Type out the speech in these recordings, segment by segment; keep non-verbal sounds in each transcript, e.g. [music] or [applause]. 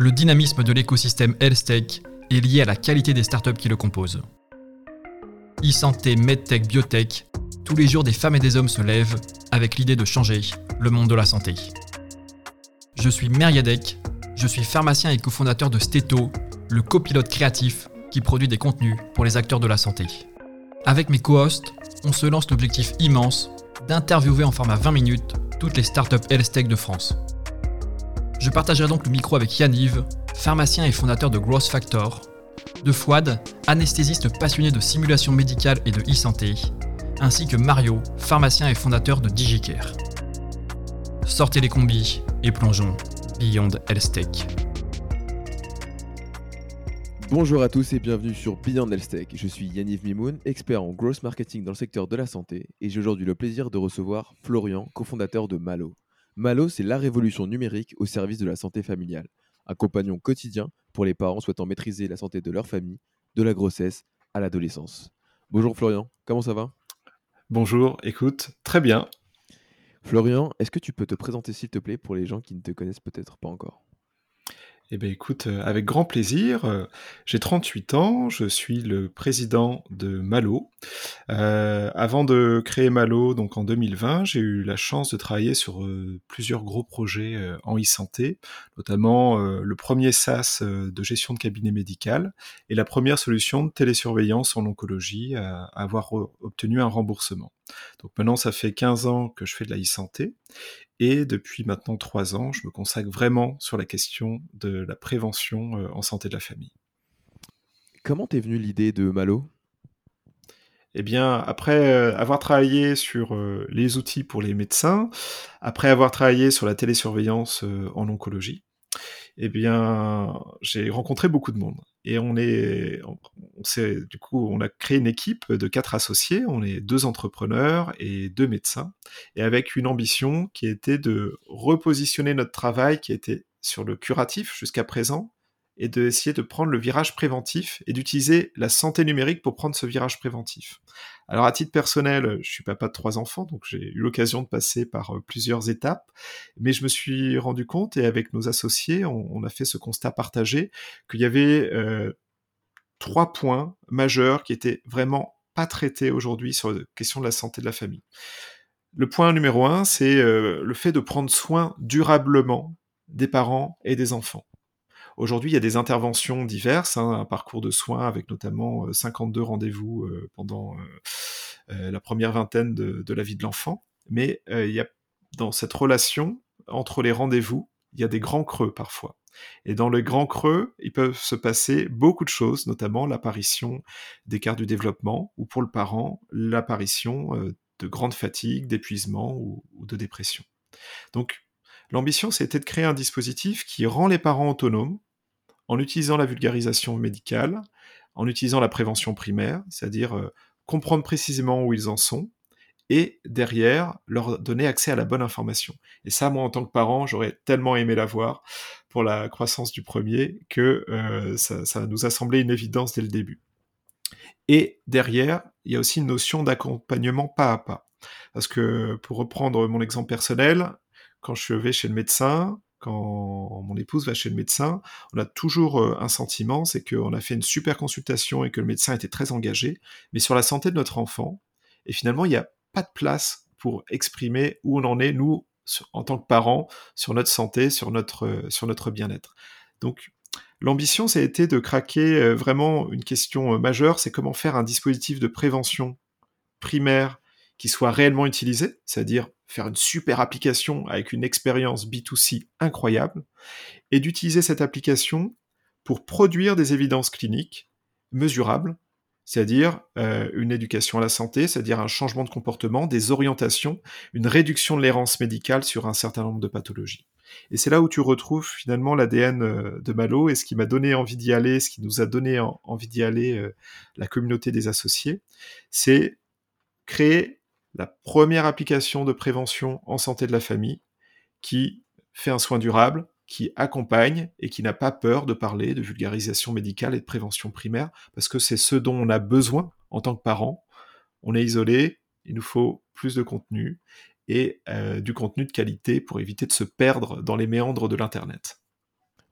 Le dynamisme de l'écosystème HealthTech est lié à la qualité des startups qui le composent. E-santé, MedTech, Biotech, tous les jours des femmes et des hommes se lèvent avec l'idée de changer le monde de la santé. Je suis Meriadec, je suis pharmacien et cofondateur de Steto, le copilote créatif qui produit des contenus pour les acteurs de la santé. Avec mes co-hosts, on se lance l'objectif immense d'interviewer en format 20 minutes toutes les startups health de France. Je partagerai donc le micro avec Yanniv, pharmacien et fondateur de Growth Factor, de Fouad, anesthésiste passionné de simulation médicale et de e-santé, ainsi que Mario, pharmacien et fondateur de DigiCare. Sortez les combis et plongeons Beyond Health Tech. Bonjour à tous et bienvenue sur Beyond Health Tech. Je suis Yanniv Mimoun, expert en growth marketing dans le secteur de la santé et j'ai aujourd'hui le plaisir de recevoir Florian, cofondateur de Malo. Malo, c'est la révolution numérique au service de la santé familiale, un compagnon quotidien pour les parents souhaitant maîtriser la santé de leur famille, de la grossesse à l'adolescence. Bonjour Florian, comment ça va? Bonjour, écoute, très bien. Florian, est-ce que tu peux te présenter s'il te plaît pour les gens qui ne te connaissent peut-être pas encore? Eh bien, écoute, euh, avec grand plaisir. Euh, j'ai 38 ans, je suis le président de Malo. Euh, avant de créer Malo, donc en 2020, j'ai eu la chance de travailler sur plusieurs gros projets en e-santé, notamment le premier SaaS de gestion de cabinet médical et la première solution de télésurveillance en oncologie à avoir obtenu un remboursement. Donc maintenant, ça fait 15 ans que je fais de la e-santé et depuis maintenant trois ans, je me consacre vraiment sur la question de la prévention euh, en santé de la famille. Comment t'es venue l'idée de Malo? Eh bien, après euh, avoir travaillé sur euh, les outils pour les médecins, après avoir travaillé sur la télésurveillance en oncologie, eh bien, j'ai rencontré beaucoup de monde. Et on est, on, du coup, on a créé une équipe de quatre associés. On est deux entrepreneurs et deux médecins, et avec une ambition qui était de repositionner notre travail qui était sur le curatif jusqu'à présent et d'essayer de prendre le virage préventif et d'utiliser la santé numérique pour prendre ce virage préventif. Alors à titre personnel, je suis papa de trois enfants, donc j'ai eu l'occasion de passer par euh, plusieurs étapes, mais je me suis rendu compte et avec nos associés, on, a fait ce constat partagé qu'il y avait euh, trois points majeurs qui étaient vraiment pas traités aujourd'hui sur la question de la santé de la famille. Le point numéro un, c'est euh, le fait de prendre soin durablement des parents et des enfants. Aujourd'hui, il y a des interventions diverses, hein, un parcours de soins avec notamment 52 euh, rendez-vous euh, pendant euh, la première vingtaine de, la vie de l'enfant. Mais il y a dans cette relation entre les rendez-vous, il y a des grands creux parfois. Et dans les grands creux, il peut se passer beaucoup de choses, notamment l'apparition d'écarts du développement, ou pour le parent, l'apparition de grandes fatigues, d'épuisement ou, de dépression. Donc, l'ambition, c'était de créer un dispositif qui rend les parents autonomes, en utilisant la vulgarisation médicale, en utilisant la prévention primaire, c'est-à-dire euh, comprendre précisément où ils en sont, et derrière, leur donner accès à la bonne information. Et ça, moi, en tant que parent, j'aurais tellement aimé l'avoir pour la croissance du premier que euh, ça, ça, nous a semblé une évidence dès le début. Et derrière, il y a aussi une notion d'accompagnement pas à pas. Parce que, pour reprendre mon exemple personnel, quand je vais chez le médecin, quand mon épouse va chez le médecin, on a toujours euh, un sentiment, c'est qu'on a fait une super consultation et que le médecin était très engagé, mais sur la santé de notre enfant, et finalement, il n'y a pas de place pour exprimer où on en est, nous, en tant que parents, sur notre santé, sur notre, euh, sur notre bien-être. Donc, l'ambition, ça a été de craquer euh, vraiment une question majeure, c'est comment faire un dispositif de prévention primaire qui soit réellement utilisé, c'est-à-dire faire une super application avec une expérience B2C incroyable, et d'utiliser cette application pour produire des évidences cliniques mesurables, c'est-à-dire euh, une éducation à la santé, c'est-à-dire un changement de comportement, des orientations, une réduction de l'errance médicale sur un certain nombre de pathologies. Et c'est là où tu retrouves finalement l'ADN euh, de Malo et ce qui m'a donné envie d'y aller, ce qui nous a donné envie d'y aller, euh, la communauté des associés, c'est créer la première application de prévention en santé de la famille qui fait un soin durable, qui accompagne et qui n'a pas peur de parler de vulgarisation médicale et de prévention primaire, parce que c'est ce dont on a besoin en tant que parent. On est isolé, il nous faut plus de contenu et euh, du contenu de qualité pour éviter de se perdre dans les méandres de l'Internet.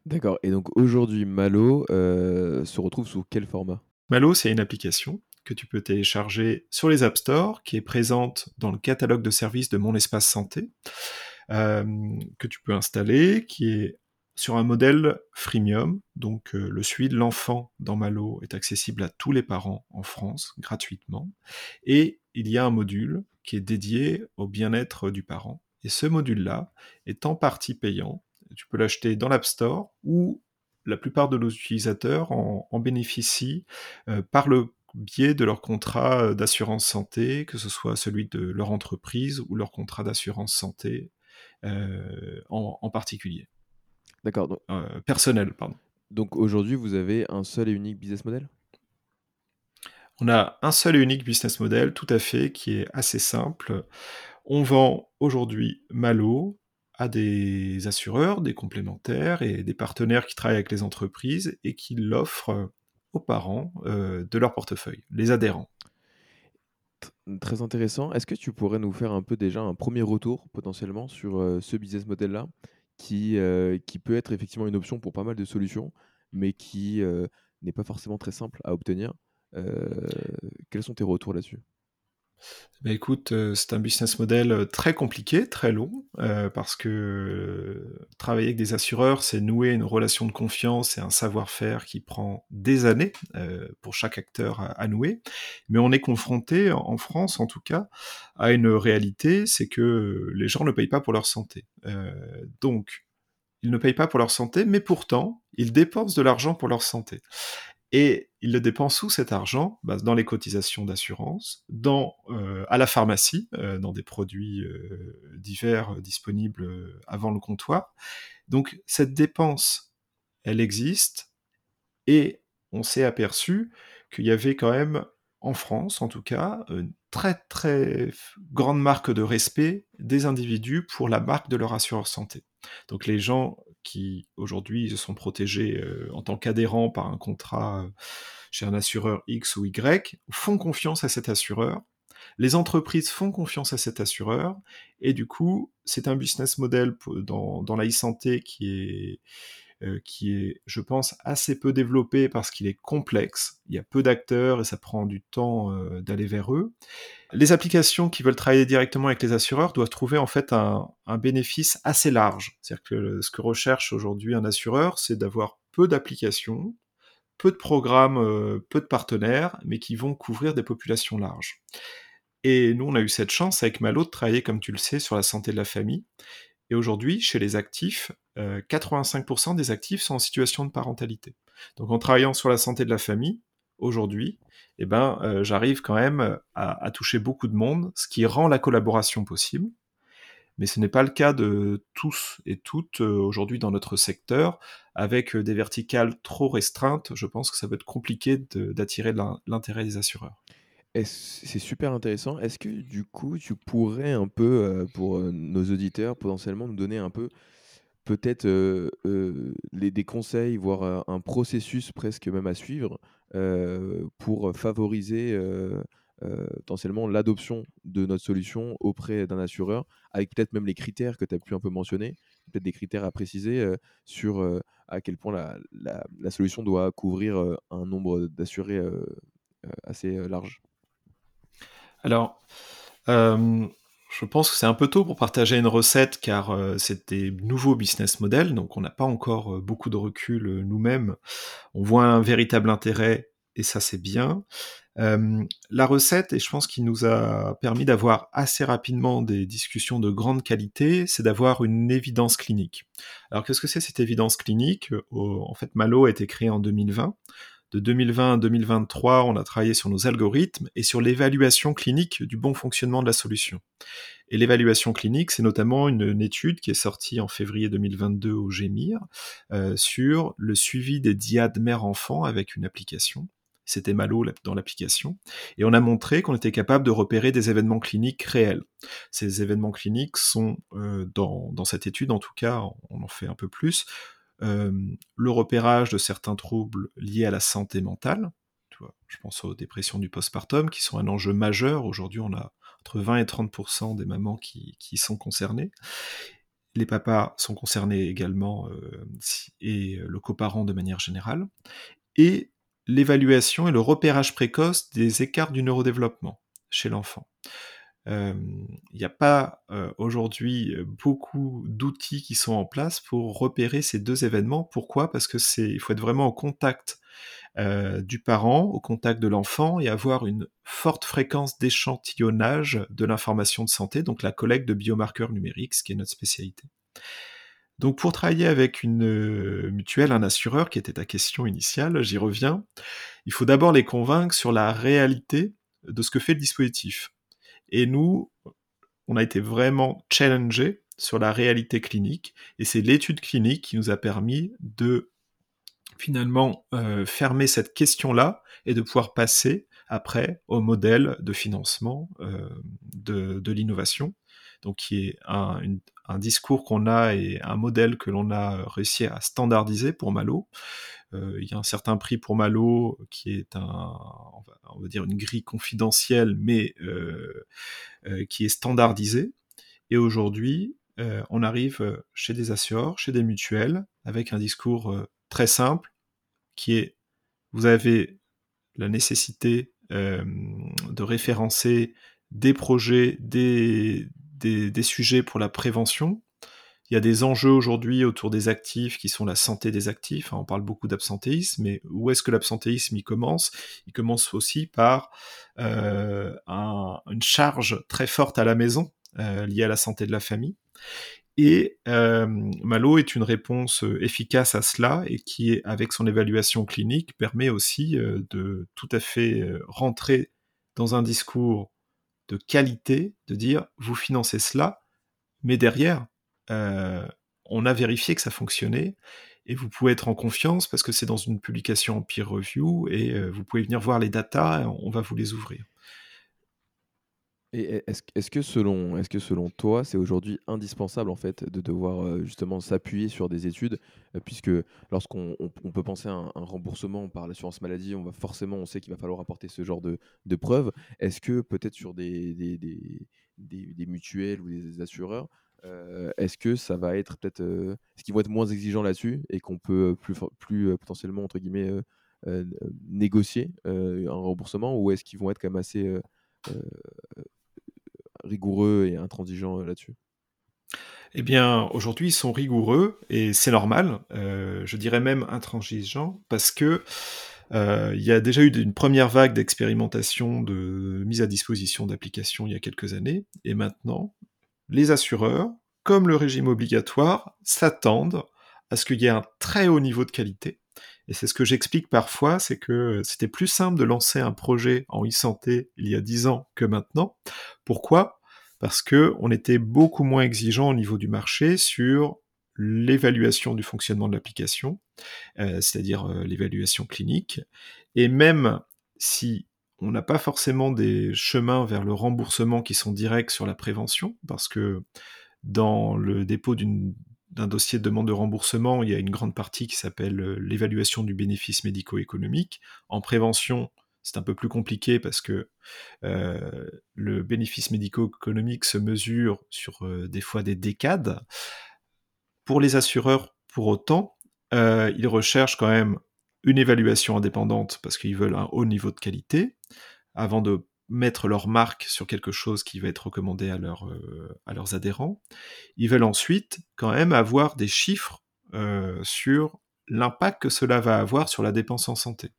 D'accord. Et donc aujourd'hui, Malo euh, se retrouve sous quel format? Malo, c'est une application que tu peux télécharger sur les App Store, qui est présente dans le catalogue de services de Mon Espace Santé, euh, que tu peux installer, qui est sur un modèle freemium, donc euh, le suivi de l'enfant dans Malo est accessible à tous les parents en France gratuitement, et il y a un module qui est dédié au bien-être du parent. Et ce module-là est en partie payant. Tu peux l'acheter dans l'App Store ou la plupart de nos utilisateurs en, bénéficient euh, par le biais de leur contrat euh, d'assurance santé, que ce soit celui de leur entreprise ou leur contrat d'assurance santé en particulier. D'accord. Euh, personnel, pardon. Donc aujourd'hui, vous avez un seul et unique business model? On a un seul et unique business model, tout à fait, qui est assez simple. On vend aujourd'hui Malo à des assureurs, des complémentaires et des partenaires qui travaillent avec les entreprises et qui l'offrent parents euh, de leur portefeuille, les adhérents. Très intéressant. Est-ce que tu pourrais nous faire un peu déjà un premier retour potentiellement sur euh, ce business model-là qui, euh, qui peut être effectivement une option pour pas mal de solutions, mais qui n'est pas forcément très simple à obtenir. Quels sont tes retours là-dessus? Bah écoute, c'est un business model très compliqué, très long, parce que travailler avec des assureurs, c'est nouer une relation de confiance et un savoir-faire qui prend des années pour chaque acteur à, nouer. Mais on est confronté, en France en tout cas, à une réalité, c'est que les gens ne payent pas pour leur santé. donc, ils ne payent pas pour leur santé, mais pourtant, ils dépensent de l'argent pour leur santé. Et ils le dépensent où cet argent bah, Dans les cotisations d'assurance, dans euh, à la pharmacie, euh, dans des produits euh, divers disponibles avant le comptoir. Donc cette dépense, elle existe, et on s'est aperçu qu'il y avait quand même, en France en tout cas, une très très grande marque de respect des individus pour la marque de leur assureur santé. Donc les gens qui aujourd'hui se sont protégés euh, en tant qu'adhérents par un contrat euh, chez un assureur X ou Y font confiance à cet assureur. Les entreprises font confiance à cet assureur et du coup c'est un business model dans, dans la e-santé qui est euh, qui est, je pense, assez peu développé parce qu'il est complexe. Il y a peu d'acteurs et ça prend du temps euh, d'aller vers eux. Les applications qui veulent travailler directement avec les assureurs doivent trouver en fait un, bénéfice assez large. C'est-à-dire que ce que recherche aujourd'hui un assureur, c'est d'avoir peu d'applications, peu de programmes, euh, peu de partenaires, mais qui vont couvrir des populations larges. Et nous, on a eu cette chance avec Malo de travailler, comme tu le sais, sur la santé de la famille. Et aujourd'hui, chez les actifs, 85% euh, des actifs sont en situation de parentalité. Donc en travaillant sur la santé de la famille, aujourd'hui, eh ben, euh, j'arrive quand même à, toucher beaucoup de monde, ce qui rend la collaboration possible. Mais ce n'est pas le cas de tous et toutes euh, aujourd'hui dans notre secteur. Avec des verticales trop restreintes, je pense que ça va être compliqué d'attirer l'intérêt des assureurs. C'est super intéressant. Est-ce que du coup, tu pourrais un peu, pour nos auditeurs, potentiellement nous donner un peu peut-être des conseils, voire un processus presque même à suivre pour favoriser potentiellement l'adoption de notre solution auprès d'un assureur, avec peut-être même les critères que tu as pu un peu mentionner, peut-être des critères à préciser sur à quel point la, la, solution doit couvrir un nombre d'assurés assez large. Alors, je pense que c'est un peu tôt pour partager une recette car euh, c'est des nouveaux business models, donc on n'a pas encore euh, beaucoup de recul nous-mêmes. On voit un véritable intérêt et ça c'est bien. la recette, et je pense qu'il nous a permis d'avoir assez rapidement des discussions de grande qualité, c'est d'avoir une évidence clinique. Alors qu'est-ce que c'est cette évidence clinique? En fait, Malo a été créé en 2020 de 2020 à 2023, on a travaillé sur nos algorithmes et sur l'évaluation clinique du bon fonctionnement de la solution. Et l'évaluation clinique, c'est notamment une, étude qui est sortie en février 2022 au GEMIR euh, sur le suivi des diades mère-enfant avec une application. C'était Malo dans l'application. Et on a montré qu'on était capable de repérer des événements cliniques réels. Ces événements cliniques sont, euh, dans, dans cette étude en tout cas, on en fait un peu plus, le repérage de certains troubles liés à la santé mentale. je pense aux dépressions du postpartum, qui sont un enjeu majeur. Aujourd'hui, on a entre 20 et 30% des mamans qui, sont concernées. les papas sont concernés également et le coparent de manière générale, et l'évaluation et le repérage précoce des écarts du neurodéveloppement chez l'enfant. Il n'y a pas aujourd'hui beaucoup d'outils qui sont en place pour repérer ces deux événements. Pourquoi? Parce que c'est, il faut être vraiment en contact du parent, au contact de l'enfant et avoir une forte fréquence d'échantillonnage de l'information de santé, donc la collecte de biomarqueurs numériques, ce qui est notre spécialité. Donc pour travailler avec une mutuelle, un assureur, qui était ta question initiale, j'y reviens, il faut d'abord les convaincre sur la réalité de ce que fait le dispositif. Et nous, on a été vraiment challengé sur la réalité clinique, et c'est l'étude clinique qui nous a permis de finalement euh, fermer cette question-là et de pouvoir passer après au modèle de financement euh, de, l'innovation, donc qui est un, discours qu'on a et un modèle que l'on a réussi à standardiser pour Malo. Euh, il y a un certain prix pour Malo qui est un, une grille confidentielle, mais qui est standardisée. Et aujourd'hui, on arrive chez des assureurs, chez des mutuelles, avec un discours très simple, qui est vous avez la nécessité de référencer des projets, des, sujets pour la prévention. Il y a des enjeux aujourd'hui autour des actifs qui sont la santé des actifs. on parle beaucoup d'absentéisme, mais où est-ce que l'absentéisme il commence? Il commence aussi par une charge très forte à la maison liée à la santé de la famille. Et euh, Malo est une réponse euh, efficace à cela et qui, avec son évaluation clinique, permet aussi euh, de tout à fait rentrer dans un discours de qualité, de dire vous financez cela, mais derrière, on a vérifié que ça fonctionnait et vous pouvez être en confiance parce que c'est dans une publication en peer review et vous pouvez venir voir les datas, on va vous les ouvrir. Et est-ce que selon toi, c'est aujourd'hui indispensable en fait de devoir justement s'appuyer sur des études, puisque lorsqu'on on, peut penser à un, remboursement par l'assurance maladie, on va forcément, on sait qu'il va falloir apporter ce genre de, preuves. Est-ce que peut-être sur des, mutuelles ou des assureurs, est-ce que ça va être peut-être, est-ce qu'ils vont être moins exigeants là-dessus et qu'on peut plus plus potentiellement entre guillemets négocier un remboursement, ou est-ce qu'ils vont être quand même assez rigoureux et intransigeants euh, là-dessus? Eh bien, aujourd'hui, ils sont rigoureux et c'est normal. Euh, je dirais même intransigeants parce que euh, il y a déjà eu une première vague d'expérimentation de mise à disposition d'applications il y a quelques années et maintenant, les assureurs, comme le régime obligatoire, s'attendent à ce qu'il y ait un très haut niveau de qualité. Et c'est ce que j'explique parfois, c'est que c'était plus simple de lancer un projet en e-santé il y a 10 ans que maintenant. Pourquoi? Parce que on était beaucoup moins exigeant au niveau du marché sur l'évaluation du fonctionnement de l'application, euh, c'est-à-dire euh, l'évaluation clinique, et même si on n'a pas forcément des chemins vers le remboursement qui sont directs sur la prévention, parce que dans le dépôt d'un dossier de demande de remboursement, il y a une grande partie qui s'appelle euh, l'évaluation du bénéfice médico-économique. En prévention, c'est un peu plus compliqué parce que euh, le bénéfice médico-économique se mesure sur euh, des fois des décades. Pour les assureurs, pour autant, ils recherchent quand même une évaluation indépendante parce qu'ils veulent un haut niveau de qualité avant de mettre leur marque sur quelque chose qui va être recommandé à, à leurs adhérents. Ils veulent ensuite quand même avoir des chiffres sur l'impact que cela va avoir sur la dépense en santé.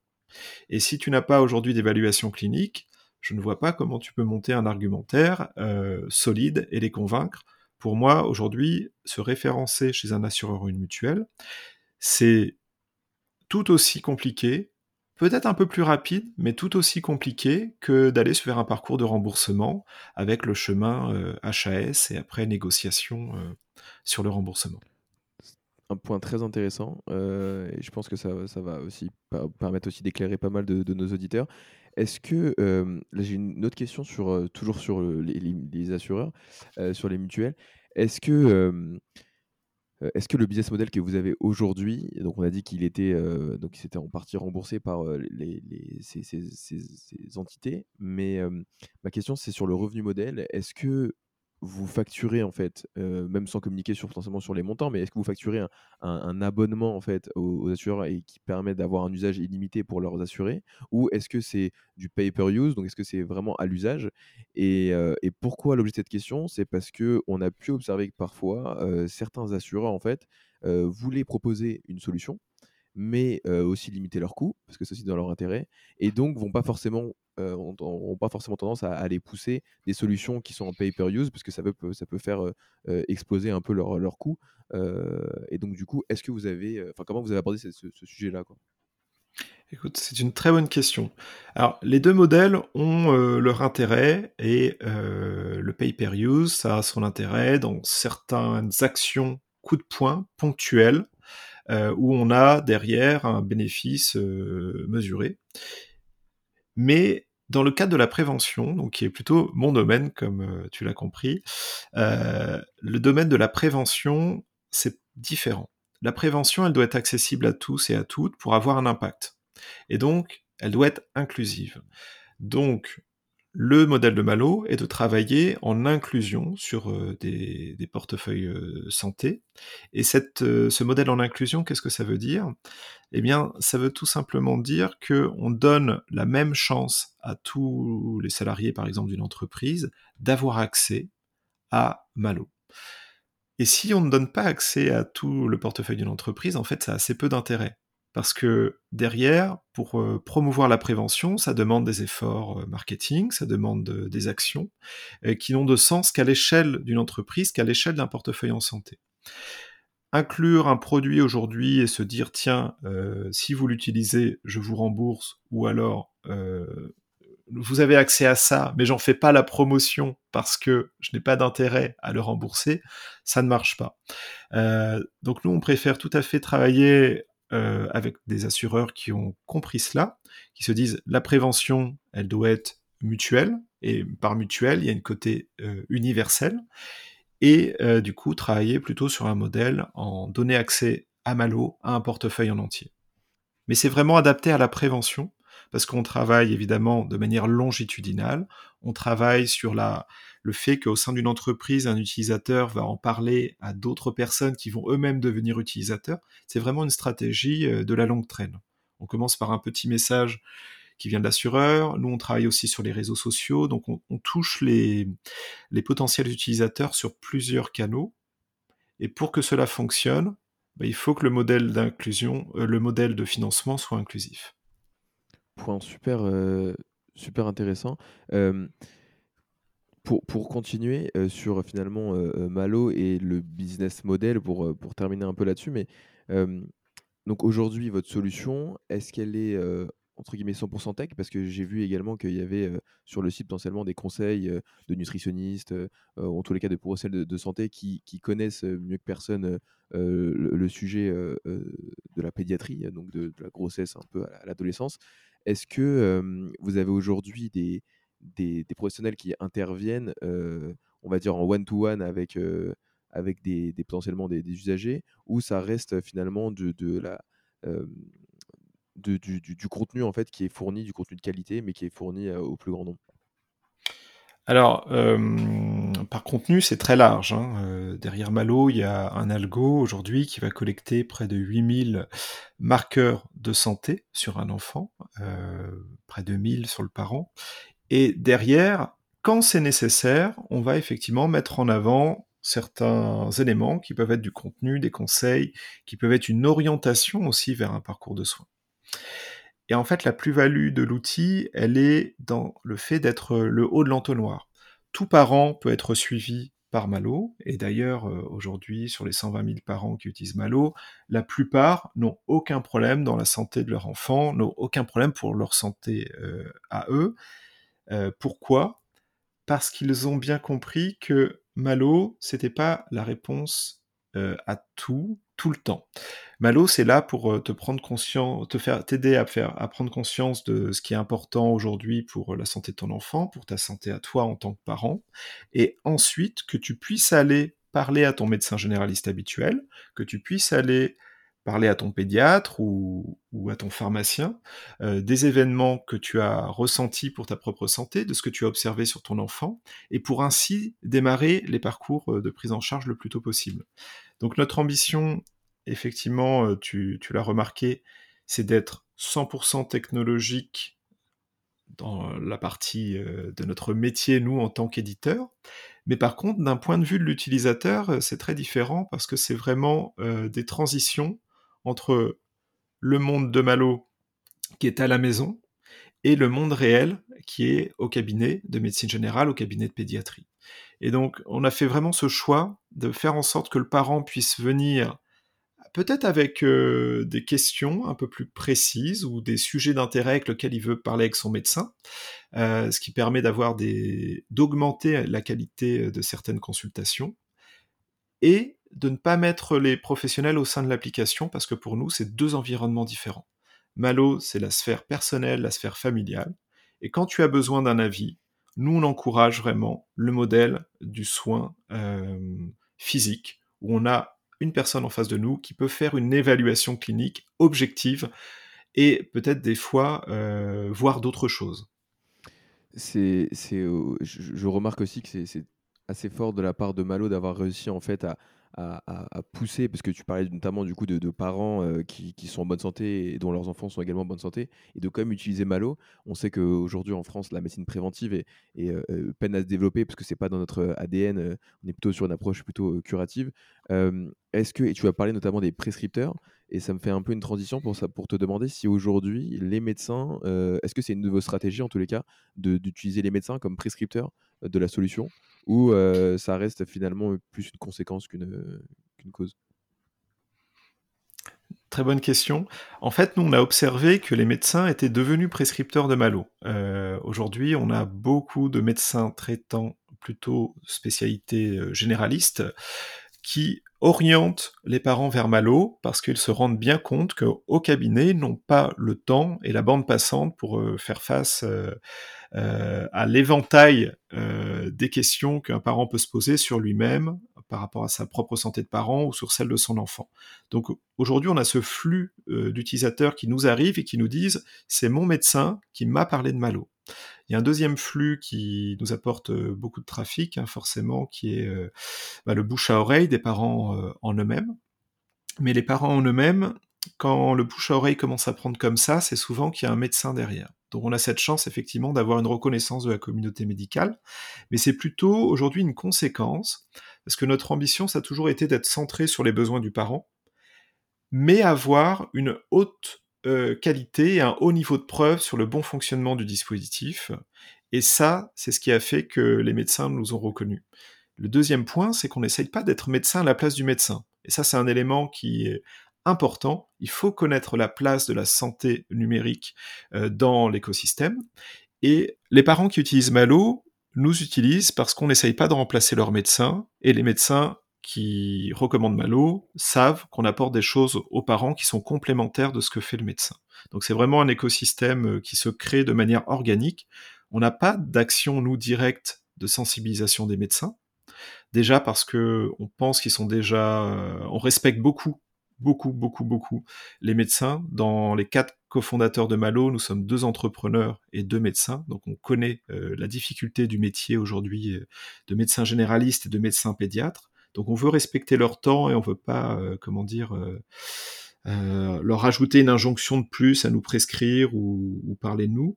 Et si tu n'as pas aujourd'hui d'évaluation clinique, je ne vois pas comment tu peux monter un argumentaire euh, solide et les convaincre. Pour moi, aujourd'hui, se référencer chez un assureur ou une mutuelle, c'est tout aussi compliqué, peut-être un peu plus rapide, mais tout aussi compliqué que d'aller vers un parcours de remboursement avec le chemin HAS euh, et après négociation euh, sur le remboursement un point très intéressant euh, et je pense que ça, ça va aussi permettre aussi d'éclairer pas mal de, nos auditeurs. Est-ce que là j'ai une autre question sur toujours sur les, assureurs, sur les mutuelles. Est-ce que est-ce que le business model que vous avez aujourd'hui, donc on a dit qu'il était donc s'était en partie remboursé par les, ces, ces, ces, entités, mais ma question c'est sur le revenu modèle. Est-ce que vous facturez en fait, euh, même sans communiquer sur, potentiellement sur les montants, mais est-ce que vous facturez un, abonnement en fait aux, assureurs et qui permet d'avoir un usage illimité pour leurs assurés, ou est-ce que c'est du pay-per-use, donc est-ce que c'est vraiment à l'usage? Et, euh, et pourquoi l'objet de cette question? C'est parce que on a pu observer que parfois euh, certains assureurs en fait voulaient proposer une solution mais euh, aussi limiter leurs coûts, parce que c'est aussi dans leur intérêt, et donc vont pas forcément, euh, pas forcément tendance à, aller pousser des solutions qui sont en pay-per-use, parce que ça peut, ça peut faire euh, exploser un peu leurs leur coûts. Et donc du coup, est-ce que vous avez, enfin comment vous avez abordé ce, sujet-là Écoute, c'est une très bonne question. Alors, les deux modèles ont leur intérêt et le pay-per-use, ça a son intérêt dans certaines actions coup de poing ponctuelles euh, où on a derrière un bénéfice euh, mesuré. Mais dans le cadre de la prévention, qui est plutôt mon domaine, comme euh, tu l'as compris, le domaine de la prévention, c'est différent. La prévention, elle doit être accessible à tous et à toutes pour avoir un impact. Et donc, elle doit être inclusive. Donc, le modèle de Malo est de travailler en inclusion sur euh, des, portefeuilles euh, santé. Et euh, ce modèle en inclusion, qu'est-ce que ça veut dire? Eh bien, ça veut tout simplement dire qu'on donne la même chance à tous les salariés, par exemple, d'une entreprise, d'avoir accès à Malo. Et si on ne donne pas accès à tout le portefeuille d'une entreprise, en fait, ça a assez peu d'intérêt. Parce que derrière, pour euh, promouvoir la prévention, ça demande des efforts euh, marketing, ça demande des actions euh, qui n'ont de sens qu'à l'échelle d'une entreprise, qu'à l'échelle d'un portefeuille en santé. Inclure un produit aujourd'hui et se dire, tiens, si vous l'utilisez, je vous rembourse, ou alors vous avez accès à ça, mais j'en fais pas la promotion parce que je n'ai pas d'intérêt à le rembourser, ça ne marche pas. Donc nous, on préfère tout à fait travailler euh, avec des assureurs qui ont compris cela, qui se disent la prévention, elle doit être mutuelle, et par mutuelle, il y a une côté euh, universel, et euh, du coup travailler plutôt sur un modèle en donner accès à Malo à un portefeuille en entier. Mais c'est vraiment adapté à la prévention, parce qu'on travaille évidemment de manière longitudinale, on travaille sur la, le fait qu'au sein d'une entreprise, un utilisateur va en parler à d'autres personnes qui vont eux-mêmes devenir utilisateurs. C'est vraiment une stratégie euh, de la longue traîne. On commence par un petit message qui vient de l'assureur. Nous, on travaille aussi sur les réseaux sociaux, donc on, touche les, les potentiels utilisateurs sur plusieurs canaux. Et pour que cela fonctionne, bah, il faut que le modèle d'inclusion, euh, le modèle de financement soit inclusif. Point super, euh, super intéressant. Euh, pour, pour continuer euh, sur finalement euh, euh, Malo et le business model, pour, pour terminer un peu là-dessus, mais donc aujourd'hui, votre solution, est-ce qu'elle est entre guillemets 100% tech? Parce que j'ai vu également qu'il y avait sur le site potentiellement des conseils de nutritionnistes, en tous les cas de professionnels de, santé qui, connaissent mieux que personne le, sujet de la pédiatrie, donc de la grossesse un peu à l'adolescence. Est-ce que vous avez aujourd'hui des, professionnels qui interviennent, on va dire en one-to-one avec, avec des, potentiellement des, usagers, ou ça reste finalement du, du- contenu en fait qui est fourni, du contenu de qualité, mais qui est fourni au plus grand nombre? Alors, euh, par contenu, c'est très large. hein. Euh, derrière Malo, il y a un algo aujourd'hui qui va collecter près de 8000 marqueurs de santé sur un enfant, euh, près de 1000 sur le parent. Et derrière, quand c'est nécessaire, on va effectivement mettre en avant certains éléments qui peuvent être du contenu, des conseils, qui peuvent être une orientation aussi vers un parcours de soins. Et en fait, la plus-value de l'outil, elle est dans le fait d'être le haut de l'entonnoir. Tout parent peut être suivi par Malo, et d'ailleurs, euh, aujourd'hui, sur les 120 000 parents qui utilisent Malo, la plupart n'ont aucun problème dans la santé de leur enfant, n'ont aucun problème pour leur santé euh, à eux. Euh, pourquoi? Parce qu'ils ont bien compris que Malo, c'était pas la réponse euh, à tout, tout le temps. Malo, c'est là pour euh, te prendre conscience, te faire, t'aider à faire, à prendre conscience de ce qui est important aujourd'hui pour la santé de ton enfant, pour ta santé à toi en tant que parent, et ensuite que tu puisses aller parler à ton médecin généraliste habituel, que tu puisses aller parler à ton pédiatre ou, à ton pharmacien euh, des événements que tu as ressentis pour ta propre santé, de ce que tu as observé sur ton enfant, et pour ainsi démarrer les parcours euh, de prise en charge le plus tôt possible. Donc notre ambition, effectivement, euh, tu, tu l'as remarqué, c'est d'être 100% technologique dans la partie de notre métier, nous, en tant qu'éditeur. Mais par contre, d'un point de vue de l'utilisateur, c'est très différent parce que c'est vraiment des transitions entre le monde de Malo qui est à la maison et le monde réel qui est au cabinet de médecine générale, au cabinet de pédiatrie. Et donc, on a fait vraiment ce choix de faire en sorte que le parent puisse venir peut-être avec euh, des questions un peu plus précises ou des sujets d'intérêt avec lesquels il veut parler avec son médecin, euh, ce qui permet d'augmenter la qualité de certaines consultations et de ne pas mettre les professionnels au sein de l'application parce que pour nous, c'est deux environnements différents. Malo, c'est la sphère personnelle, la sphère familiale. Et quand tu as besoin d'un avis, nous, on encourage vraiment le modèle du soin euh, physique, où on a une personne en face de nous qui peut faire une évaluation clinique objective et peut-être des fois euh, voir d'autres choses. C'est, je, je, remarque aussi que c'est assez fort de la part de Malo d'avoir réussi en fait à, à, pousser, parce que tu parlais notamment du coup de, parents euh, qui, sont en bonne santé et dont leurs enfants sont également en bonne santé, et de quand même utiliser Malo. On sait qu'aujourd'hui en France, la médecine préventive est, euh, euh, peine à se développer parce que c'est pas dans notre ADN, on est plutôt sur une approche plutôt curative. Est-ce que, et tu as parlé notamment des prescripteurs, et ça me fait un peu une transition pour, ça, pour te demander si aujourd'hui les médecins, est-ce que c'est une nouvelle stratégie en tous les cas d'utiliser les médecins comme prescripteurs de la solution? Ou ça reste finalement plus une conséquence qu'une cause? Très bonne question. En fait, nous, on a observé que les médecins étaient devenus prescripteurs de Malo. Aujourd'hui, on a beaucoup de médecins traitants plutôt spécialité généraliste qui orientent les parents vers Malo parce qu'ils se rendent bien compte qu'au cabinet, ils n'ont pas le temps et la bande passante pour faire face euh, à l'éventail euh, des questions qu'un parent peut se poser sur lui-même par rapport à sa propre santé de parent ou sur celle de son enfant. Donc aujourd'hui, on a ce flux euh, d'utilisateurs qui nous arrivent et qui nous disent c'est mon médecin qui m'a parlé de Malo. Il y a un deuxième flux qui nous apporte beaucoup de trafic, hein, forcément, qui est bah, le bouche à oreille des parents en eux-mêmes. Mais les parents en eux-mêmes, quand le bouche à oreille commence à prendre comme ça, c'est souvent qu'il y a un médecin derrière. Donc on a cette chance effectivement d'avoir une reconnaissance de la communauté médicale, mais c'est plutôt aujourd'hui une conséquence, parce que notre ambition, ça a toujours été d'être centré sur les besoins du parent, mais avoir une haute euh, qualité et un haut niveau de preuve sur le bon fonctionnement du dispositif. Et ça, c'est ce qui a fait que les médecins nous ont reconnus. Le deuxième point, c'est qu'on n'essaye pas d'être médecin à la place du médecin. Et ça, c'est un élément qui est important. Il faut connaître la place de la santé numérique euh, dans l'écosystème. Et les parents qui utilisent Malo nous utilisent parce qu'on n'essaye pas de remplacer leurs médecins. Et les médecins qui recommandent Malo savent qu'on apporte des choses aux parents qui sont complémentaires de ce que fait le médecin. Donc c'est vraiment un écosystème euh, qui se crée de manière organique. On n'a pas d'action, nous, directe de sensibilisation des médecins. Déjà parce que on pense qu'ils sont déjà, euh, on respecte beaucoup beaucoup, beaucoup, beaucoup les médecins. Dans les quatre cofondateurs de Malo, nous sommes deux entrepreneurs et deux médecins. Donc on connaît euh, la difficulté du métier aujourd'hui de médecin généraliste et de médecin pédiatre. Donc on veut respecter leur temps et on veut pas, euh, comment dire, leur ajouter une injonction de plus à nous prescrire ou, parler de nous.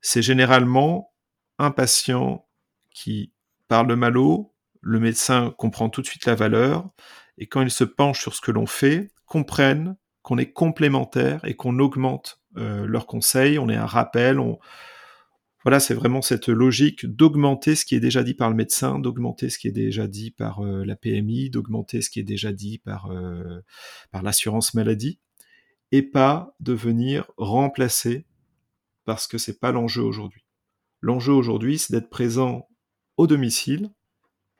C'est généralement un patient qui parle de Malo, le médecin comprend tout de suite la valeur, et quand ils se penchent sur ce que l'on fait, comprennent qu'on est complémentaires et qu'on augmente euh, leurs conseils, on est un rappel, on... voilà, c'est vraiment cette logique d'augmenter ce qui est déjà dit par le médecin, d'augmenter ce qui est déjà dit par euh, la PMI, d'augmenter ce qui est déjà dit par, euh, l'assurance maladie, et pas de venir remplacer parce que c'est pas l'enjeu aujourd'hui. L'enjeu aujourd'hui, c'est d'être présent au domicile,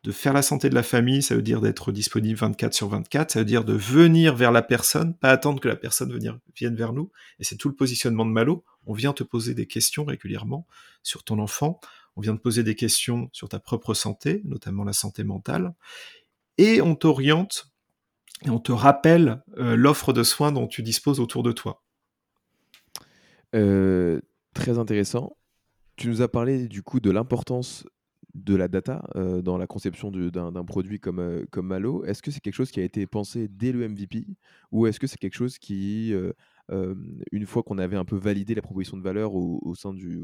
de faire la santé de la famille, ça veut dire d'être disponible 24 sur 24, ça veut dire de venir vers la personne, pas attendre que la personne vienne vers nous. Et c'est tout le positionnement de Malo. On vient te poser des questions régulièrement sur ton enfant, on vient te poser des questions sur ta propre santé, notamment la santé mentale, et on t'oriente et on te rappelle euh, l'offre de soins dont tu disposes autour de toi. Euh, très intéressant. Tu nous as parlé du coup de l'importance de la data euh, dans la conception d'un produit comme, euh, comme Malo. Est-ce que c'est quelque chose qui a été pensé dès le MVP ou est-ce que c'est quelque chose qui, euh, une fois qu'on avait un peu validé la proposition de valeur au, sein du,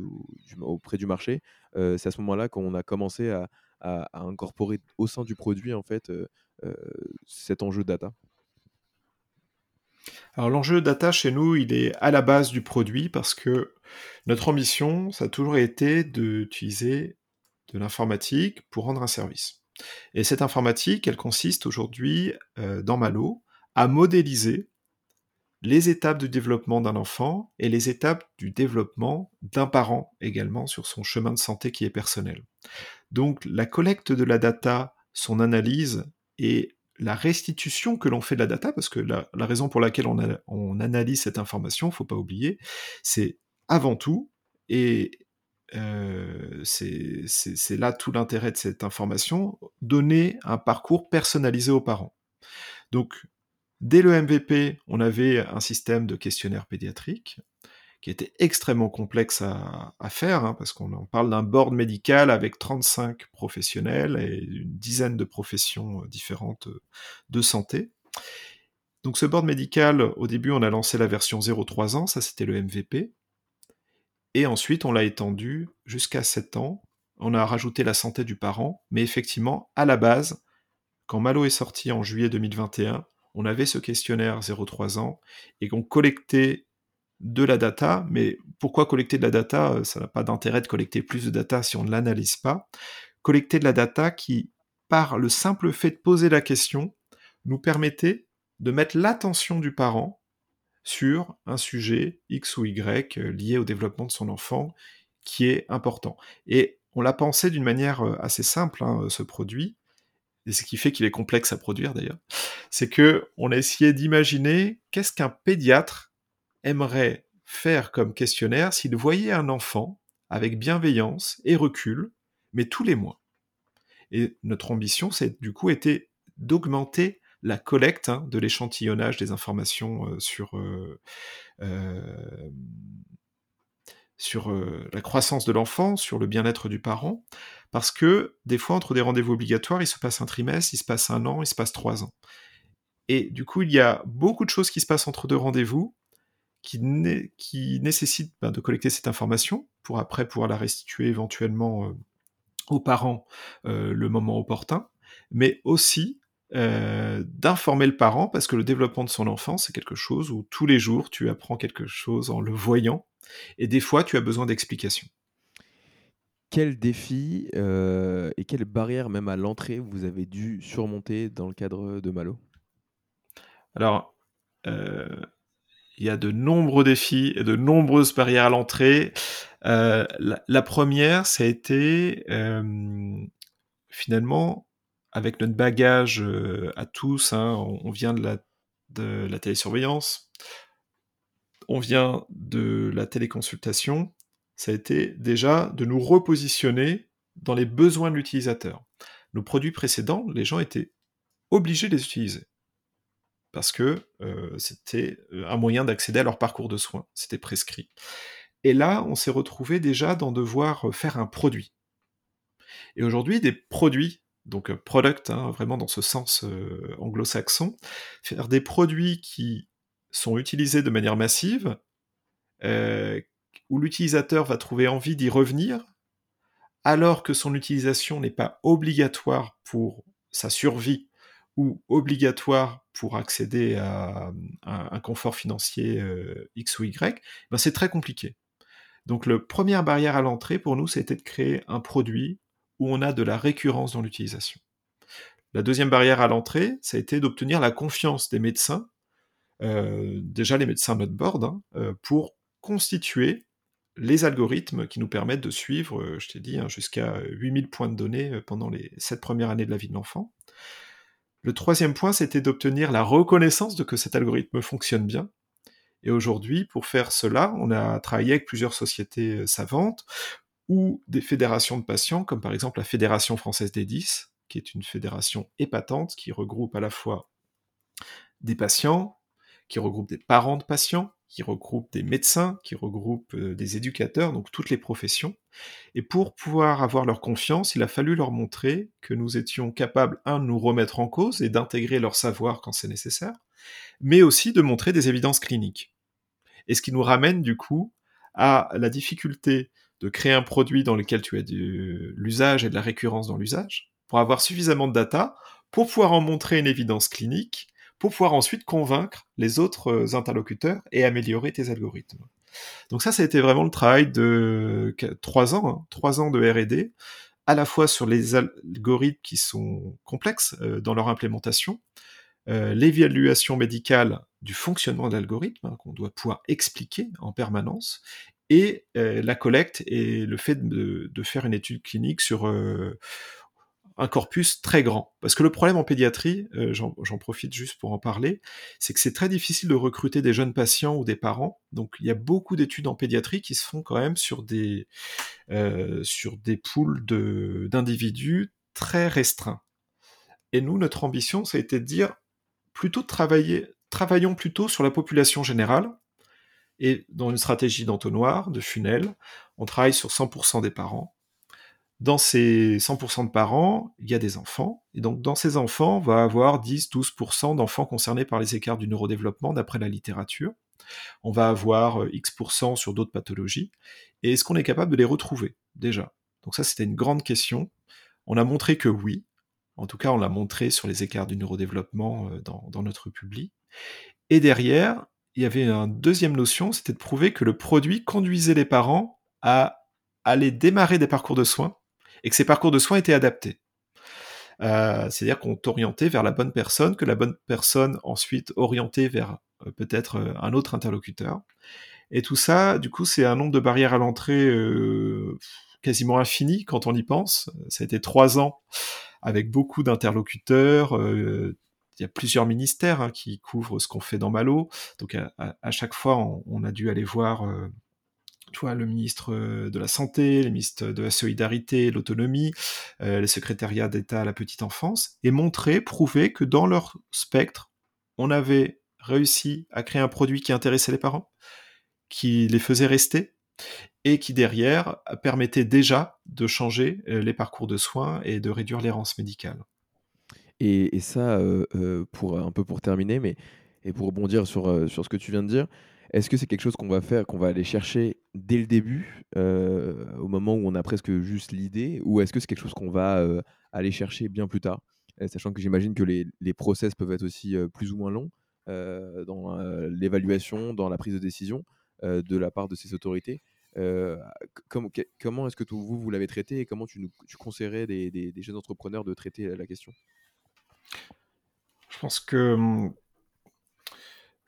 auprès du marché, c'est à ce moment-là qu'on a commencé à, à- incorporer au sein du produit en fait cet enjeu data? Alors l'enjeu data chez nous, il est à la base du produit parce que notre ambition, ça a toujours été d'utiliser de l'informatique pour rendre un service. Et cette informatique, elle consiste aujourd'hui euh, dans Malo à modéliser les étapes du développement d'un enfant et les étapes du développement d'un parent également sur son chemin de santé qui est personnel. Donc la collecte de la data, son analyse et la restitution que l'on fait de la data, parce que la, raison pour laquelle on, on analyse cette information, faut pas oublier, c'est avant tout, et c'est là tout l'intérêt de cette information, donner un parcours personnalisé aux parents. Donc, dès le MVP, on avait un système de questionnaire pédiatrique qui était extrêmement complexe à, faire, hein, parce qu'on parle d'un board médical avec 35 professionnels et une dizaine de professions différentes de santé. Donc ce board médical, au début, on a lancé la version 0-3 ans, ça c'était le MVP, et ensuite on l'a étendu jusqu'à 7 ans, on a rajouté la santé du parent, mais effectivement, à la base, quand Malo est sorti en juillet 2021, on avait ce questionnaire 0-3 ans, et qu'on collectait de la data, mais pourquoi collecter de la data? Ça n'a pas d'intérêt de collecter plus de data si on ne l'analyse pas. Collecter de la data qui, par le simple fait de poser la question, nous permettait de mettre l'attention du parent sur un sujet X ou Y euh, lié au développement de son enfant qui est important. Et on l'a pensé d'une manière euh, assez simple, hein, ce produit, et ce qui fait qu'il est complexe à produire d'ailleurs, c'est que on a essayé d'imaginer qu'est-ce qu'un pédiatre aimerait faire comme questionnaire s'il voyait un enfant avec bienveillance et recul, mais tous les mois. Et notre ambition, c'est du coup été d'augmenter la collecte hein, de l'échantillonnage des informations euh, sur, euh, euh, sur la croissance de l'enfant, sur le bien-être du parent, parce que des fois, entre des rendez-vous obligatoires, il se passe un trimestre, il se passe un an, il se passe trois ans. Et du coup, il y a beaucoup de choses qui se passent entre deux rendez-vous, qui, né qui nécessite ben, de collecter cette information pour après pouvoir la restituer éventuellement aux parents le moment opportun, mais aussi euh, d'informer le parent parce que le développement de son enfant, c'est quelque chose où tous les jours tu apprends quelque chose en le voyant et des fois tu as besoin d'explications. Quels défis euh, et quelles barrières même à l'entrée vous avez dû surmonter dans le cadre de Malo? Alors, euh, il y a de nombreux défis et de nombreuses barrières à l'entrée. Euh, la, la, première, ça a été finalement, avec notre bagage euh, à tous, hein, on, vient de la, télésurveillance, on vient de la téléconsultation, ça a été déjà de nous repositionner dans les besoins de l'utilisateur. Nos produits précédents, les gens étaient obligés de les utiliser parce que euh, c'était un moyen d'accéder à leur parcours de soins, c'était prescrit. Et là, on s'est retrouvé déjà dans devoir faire un produit. Et aujourd'hui, des produits, donc product, hein, vraiment dans ce sens euh, anglo-saxon, faire des produits qui sont utilisés de manière massive, euh, où l'utilisateur va trouver envie d'y revenir, alors que son utilisation n'est pas obligatoire pour sa survie ou obligatoire pour accéder à, un confort financier euh, X ou Y, ben c'est très compliqué. Donc la première barrière à l'entrée pour nous, c'était de créer un produit où on a de la récurrence dans l'utilisation. La deuxième barrière à l'entrée, ça a été d'obtenir la confiance des médecins, euh, déjà les médecins de board, hein, euh, pour constituer les algorithmes qui nous permettent de suivre, euh, je t'ai dit, hein, jusqu'à 8000 points de données pendant les 7 premières années de la vie de l'enfant. Le troisième point, c'était d'obtenir la reconnaissance de que cet algorithme fonctionne bien. Et aujourd'hui, pour faire cela, on a travaillé avec plusieurs sociétés savantes ou des fédérations de patients, comme par exemple la Fédération française des 10, qui est une fédération épatante qui regroupe à la fois des patients, qui regroupe des parents de patients, qui regroupe des médecins, qui regroupe euh, des éducateurs, donc toutes les professions. Et pour pouvoir avoir leur confiance, il a fallu leur montrer que nous étions capables, un, de nous remettre en cause et d'intégrer leur savoir quand c'est nécessaire, mais aussi de montrer des évidences cliniques. Et ce qui nous ramène du coup à la difficulté de créer un produit dans lequel tu as de l'usage et de la récurrence dans l'usage, pour avoir suffisamment de data, pour pouvoir en montrer une évidence clinique, pour pouvoir ensuite convaincre les autres euh, interlocuteurs et améliorer tes algorithmes. Donc ça, ça a été vraiment le travail de trois ans, hein, trois ans de R&D, à la fois sur les algorithmes qui sont complexes euh, dans leur implémentation, euh, l'évaluation médicale du fonctionnement de l'algorithme, hein, qu'on doit pouvoir expliquer en permanence, et la collecte et le fait de, faire une étude clinique sur un corpus très grand. Parce que le problème en pédiatrie, euh, j'en profite juste pour en parler, c'est que c'est très difficile de recruter des jeunes patients ou des parents. Donc il y a beaucoup d'études en pédiatrie qui se font quand même sur des, euh, sur des poules d'individus très restreints. Et nous, notre ambition, ça a été de dire plutôt de travailler, travaillons plutôt sur la population générale. Et dans une stratégie d'entonnoir, de funnel, on travaille sur 100% des parents dans ces 100% de parents, il y a des enfants. Et donc, dans ces enfants, on va avoir 10-12% d'enfants concernés par les écarts du neurodéveloppement, d'après la littérature. On va avoir euh, X% sur d'autres pathologies. Et est-ce qu'on est capable de les retrouver, déjà? Donc ça, c'était une grande question. On a montré que oui. En tout cas, on l'a montré sur les écarts du neurodéveloppement euh, dans, dans notre public. Et derrière, il y avait une deuxième notion, c'était de prouver que le produit conduisait les parents à aller démarrer des parcours de soins et que ces parcours de soins étaient adaptés. Euh, c'est-à-dire qu'on t'orientait vers la bonne personne, que la bonne personne ensuite orientée vers euh, peut-être euh, un autre interlocuteur. Et tout ça, du coup, c'est un nombre de barrières à l'entrée quasiment infini quand on y pense. Ça a été trois ans avec beaucoup d'interlocuteurs. Il y a plusieurs ministères hein, qui couvrent ce qu'on fait dans Malo. Donc à, chaque fois, on, a dû aller voir vois, le ministre euh, de la Santé, les ministres de la Solidarité, l'Autonomie, euh, les secrétariats d'État à la petite enfance, et montrer, prouver que dans leur spectre, on avait réussi à créer un produit qui intéressait les parents, qui les faisait rester, et qui derrière permettait déjà de changer euh, les parcours de soins et de réduire l'errance médicale. Et, ça, pour un peu pour terminer, mais et pour rebondir sur, sur ce que tu viens de dire, est-ce que c'est quelque chose qu'on va faire, qu'on va aller chercher dès le début, euh, au moment où on a presque juste l'idée, ou est-ce que c'est quelque chose qu'on va euh, aller chercher bien plus tard euh, Sachant que j'imagine que les, les, process peuvent être aussi plus ou moins longs dans l'évaluation, dans la prise de décision de la part de ces autorités. comment est-ce que vous, vous l'avez traité et comment tu, nous, tu conseillerais des, des jeunes entrepreneurs de traiter la question? Je pense que hum,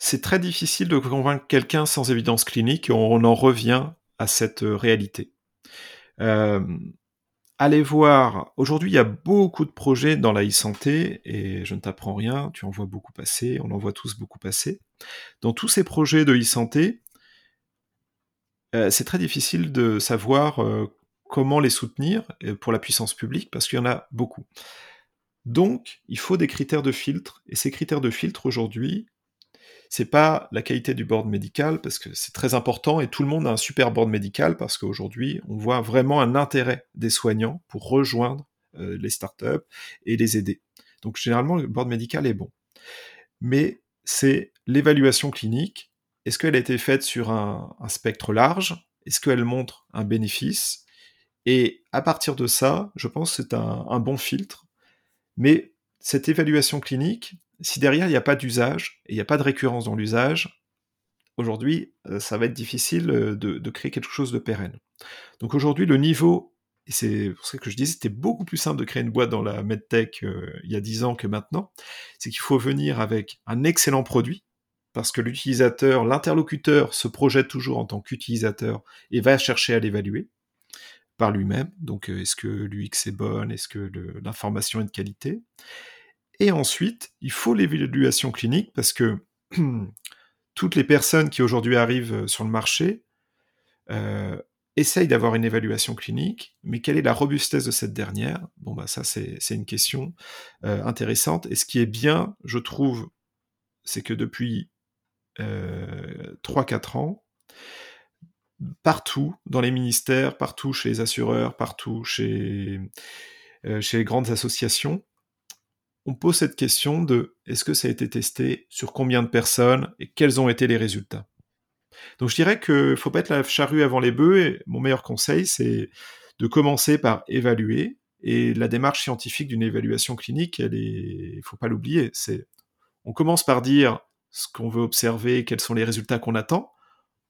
c'est très difficile de convaincre quelqu'un sans évidence clinique et on en revient à cette euh, réalité. Euh, allez voir, aujourd'hui il y a beaucoup de projets dans la e-santé et je ne t'apprends rien, tu en vois beaucoup passer, on en voit tous beaucoup passer. Dans tous ces projets de e-santé, euh, c'est très difficile de savoir comment les soutenir pour la puissance publique parce qu'il y en a beaucoup. Donc, il faut des critères de filtre, et ces critères de filtre aujourd'hui, c'est pas la qualité du board médical, parce que c'est très important, et tout le monde a un super board médical, parce qu'aujourd'hui, on voit vraiment un intérêt des soignants pour rejoindre euh, les startups et les aider. Donc généralement, le board médical est bon. Mais c'est l'évaluation clinique. Est-ce qu'elle a été faite sur un, spectre large? Est-ce qu'elle montre un bénéfice? Et à partir de ça, je pense que c'est un, un bon filtre. Mais cette évaluation clinique, si derrière il n'y a pas d'usage et il n'y a pas de récurrence dans l'usage, aujourd'hui, euh, ça va être difficile euh, de, créer quelque chose de pérenne. Donc aujourd'hui, le niveau, c'est pour ça que je disais, c'était beaucoup plus simple de créer une boîte dans la medtech euh, il y a 10 ans que maintenant, c'est qu'il faut venir avec un excellent produit, parce que l'utilisateur, l'interlocuteur se projette toujours en tant qu'utilisateur et va chercher à l'évaluer par lui-même. Donc, est-ce que l'UX est bonne? Est-ce que l'information est de qualité? Et ensuite, il faut l'évaluation clinique parce que [clears throat] toutes les personnes qui aujourd'hui arrivent euh, sur le marché euh, essayent d'avoir une évaluation clinique, mais quelle est la robustesse de cette dernière? Bon, bah ça, c'est une question euh, intéressante. Et ce qui est bien, je trouve, c'est que depuis 3-4 ans, partout, dans les ministères, partout chez les assureurs, partout chez, chez les grandes associations, on pose cette question de est-ce que ça a été testé, sur combien de personnes et quels ont été les résultats? Donc je dirais qu'il faut pas être la charrue avant les bœufs et mon meilleur conseil c'est de commencer par évaluer et la démarche scientifique d'une évaluation clinique, elle est, faut pas l'oublier, c'est on commence par dire ce qu'on veut observer, quels sont les résultats qu'on attend.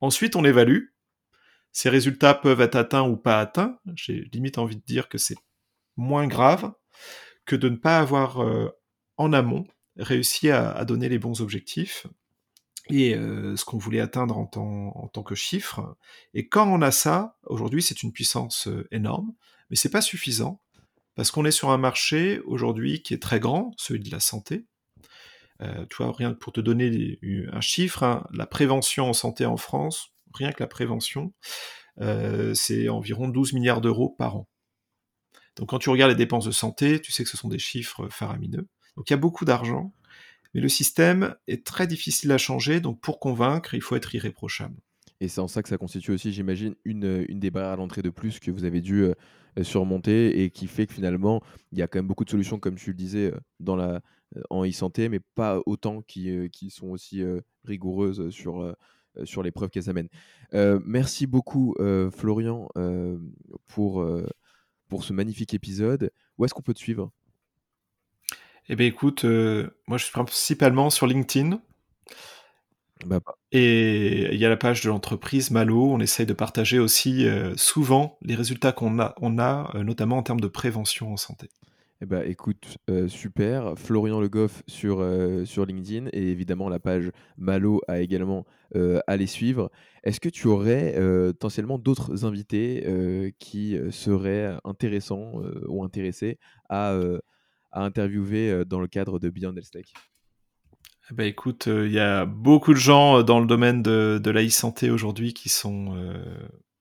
Ensuite, on évalue. Ces résultats peuvent être atteints ou pas atteints. J'ai limite envie de dire que c'est moins grave que de ne pas avoir euh, en amont réussi à, donner les bons objectifs et euh, ce qu'on voulait atteindre en tant, que chiffre. Et quand on a ça, aujourd'hui, c'est une puissance euh, énorme, mais c'est pas suffisant parce qu'on est sur un marché aujourd'hui qui est très grand, celui de la santé. Euh, tu vois, rien que pour te donner un chiffre, hein, la prévention en santé en France, rien que la prévention, c'est environ 12 milliards d'euros par an. Donc quand tu regardes les dépenses de santé, tu sais que ce sont des chiffres faramineux. Donc il y a beaucoup d'argent, mais le système est très difficile à changer, donc pour convaincre, il faut être irréprochable. Et c'est en ça que ça constitue aussi, j'imagine, une, une des barrières à l'entrée de plus que vous avez dû euh, surmonter et qui fait que finalement, il y a quand même beaucoup de solutions, comme tu le disais, euh, dans la, euh, en e-santé, mais pas autant qui, qui sont aussi rigoureuses sur, sur les preuves qu'elles amènent. merci beaucoup, Florian, pour pour ce magnifique épisode. Où est-ce qu'on peut te suivre? Eh bien, écoute, euh, moi, je suis principalement sur LinkedIn. Bah, et il y a la page de l'entreprise Malo. On essaye de partager aussi euh, souvent les résultats qu'on a, on a euh, notamment en termes de prévention en santé. Eh ben, écoute, super. Florian Le Goff sur, sur LinkedIn et évidemment la page Malo a également à les suivre. Est-ce que tu aurais potentiellement d'autres invités qui seraient intéressants ou intéressés à, à interviewer dans le cadre de Beyond Health ben, écoute, il y a beaucoup de gens dans le domaine de, de la e-santé aujourd'hui qui sont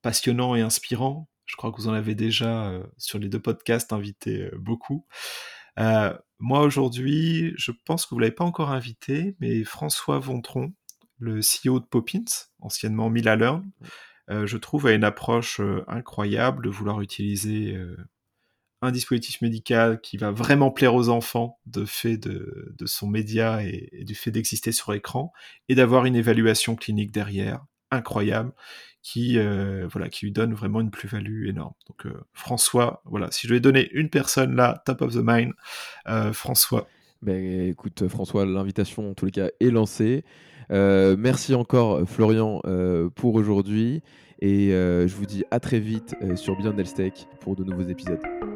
passionnants et inspirants. Je crois que vous en avez déjà euh, sur les deux podcasts invité euh, beaucoup. Euh, moi aujourd'hui, je pense que vous l'avez pas encore invité, mais François Vontron, le CEO de Poppins, anciennement Mila Learn, je trouve a une approche incroyable de vouloir utiliser un dispositif médical qui va vraiment plaire aux enfants de fait de, son média et du fait d'exister sur écran et d'avoir une évaluation clinique derrière. Incroyable qui, euh, voilà, qui lui donne vraiment une plus-value énorme. Donc euh, François, voilà, si je vais donner une personne là, top of the mind, euh, François. Ben, écoute François, l'invitation en tous les cas est lancée. merci encore Florian pour aujourd'hui et je vous dis à très vite sur Beyond Tech pour de nouveaux épisodes.